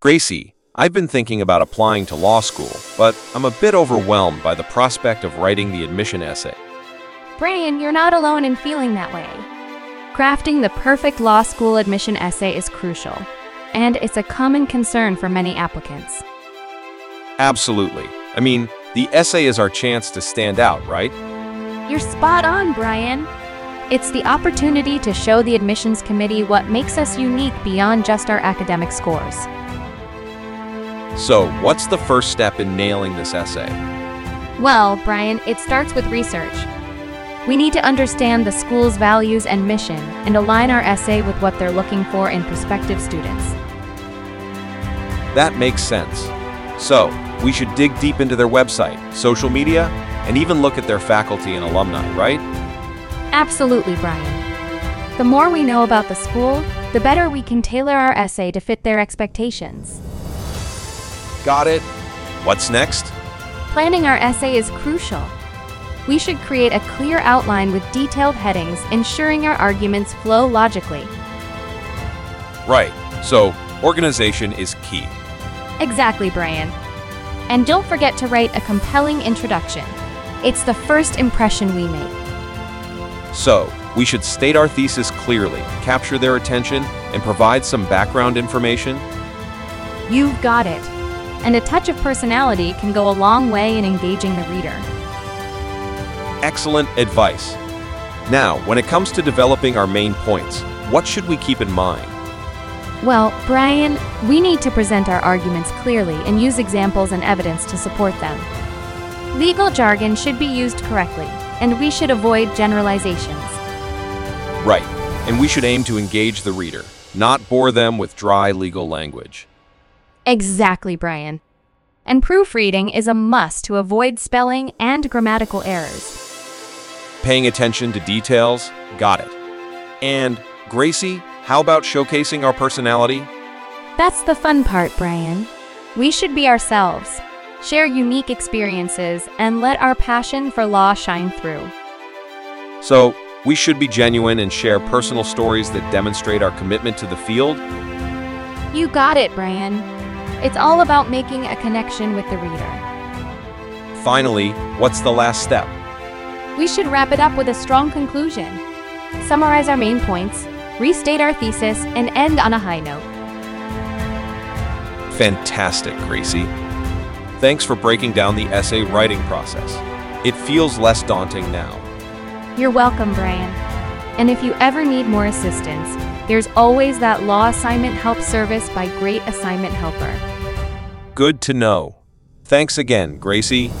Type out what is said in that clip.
Gracie, I've been thinking about applying to law school, but I'm a bit overwhelmed by the prospect of writing the admission essay. Brian, you're not alone in feeling that way. Crafting the perfect law school admission essay is crucial, and it's a common concern for many applicants. Absolutely. I mean, the essay is our chance to stand out, right? You're spot on, Brian. It's the opportunity to show the admissions committee what makes us unique beyond just our academic scores. So, what's the first step in nailing this essay? Well, Brian, it starts with research. We need to understand the school's values and mission and align our essay with what they're looking for in prospective students. That makes sense. So, we should dig deep into their website, social media, and even look at their faculty and alumni, right? Absolutely, Brian. The more we know about the school, the better we can tailor our essay to fit their expectations. Got it. What's next? Planning our essay is crucial. We should create a clear outline with detailed headings, ensuring our arguments flow logically. Right. So, organization is key. Exactly, Brian. And don't forget to write a compelling introduction. It's the first impression we make. So, we should state our thesis clearly, capture their attention, and provide some background information. You've got it. And a touch of personality can go a long way in engaging the reader. Excellent advice. Now, when it comes to developing our main points, what should we keep in mind? Well, Brian, we need to present our arguments clearly and use examples and evidence to support them. Legal jargon should be used correctly, and we should avoid generalizations. Right. And we should aim to engage the reader, not bore them with dry legal language. Exactly, Brian. And proofreading is a must to avoid spelling and grammatical errors. Paying attention to details, got it. And, Gracie, how about showcasing our personality? That's the fun part, Brian. We should be ourselves, share unique experiences, and let our passion for law shine through. So, we should be genuine and share personal stories that demonstrate our commitment to the field? You got it, Brian. It's all about making a connection with the reader. Finally, what's the last step? We should wrap it up with a strong conclusion. Summarize our main points, restate our thesis, and end on a high note. Fantastic, Gracie. Thanks for breaking down the essay writing process. It feels less daunting now. You're welcome, Brian. And if you ever need more assistance, there's always that law assignment help service by Great Assignment Helper. Good to know. Thanks again, Gracie.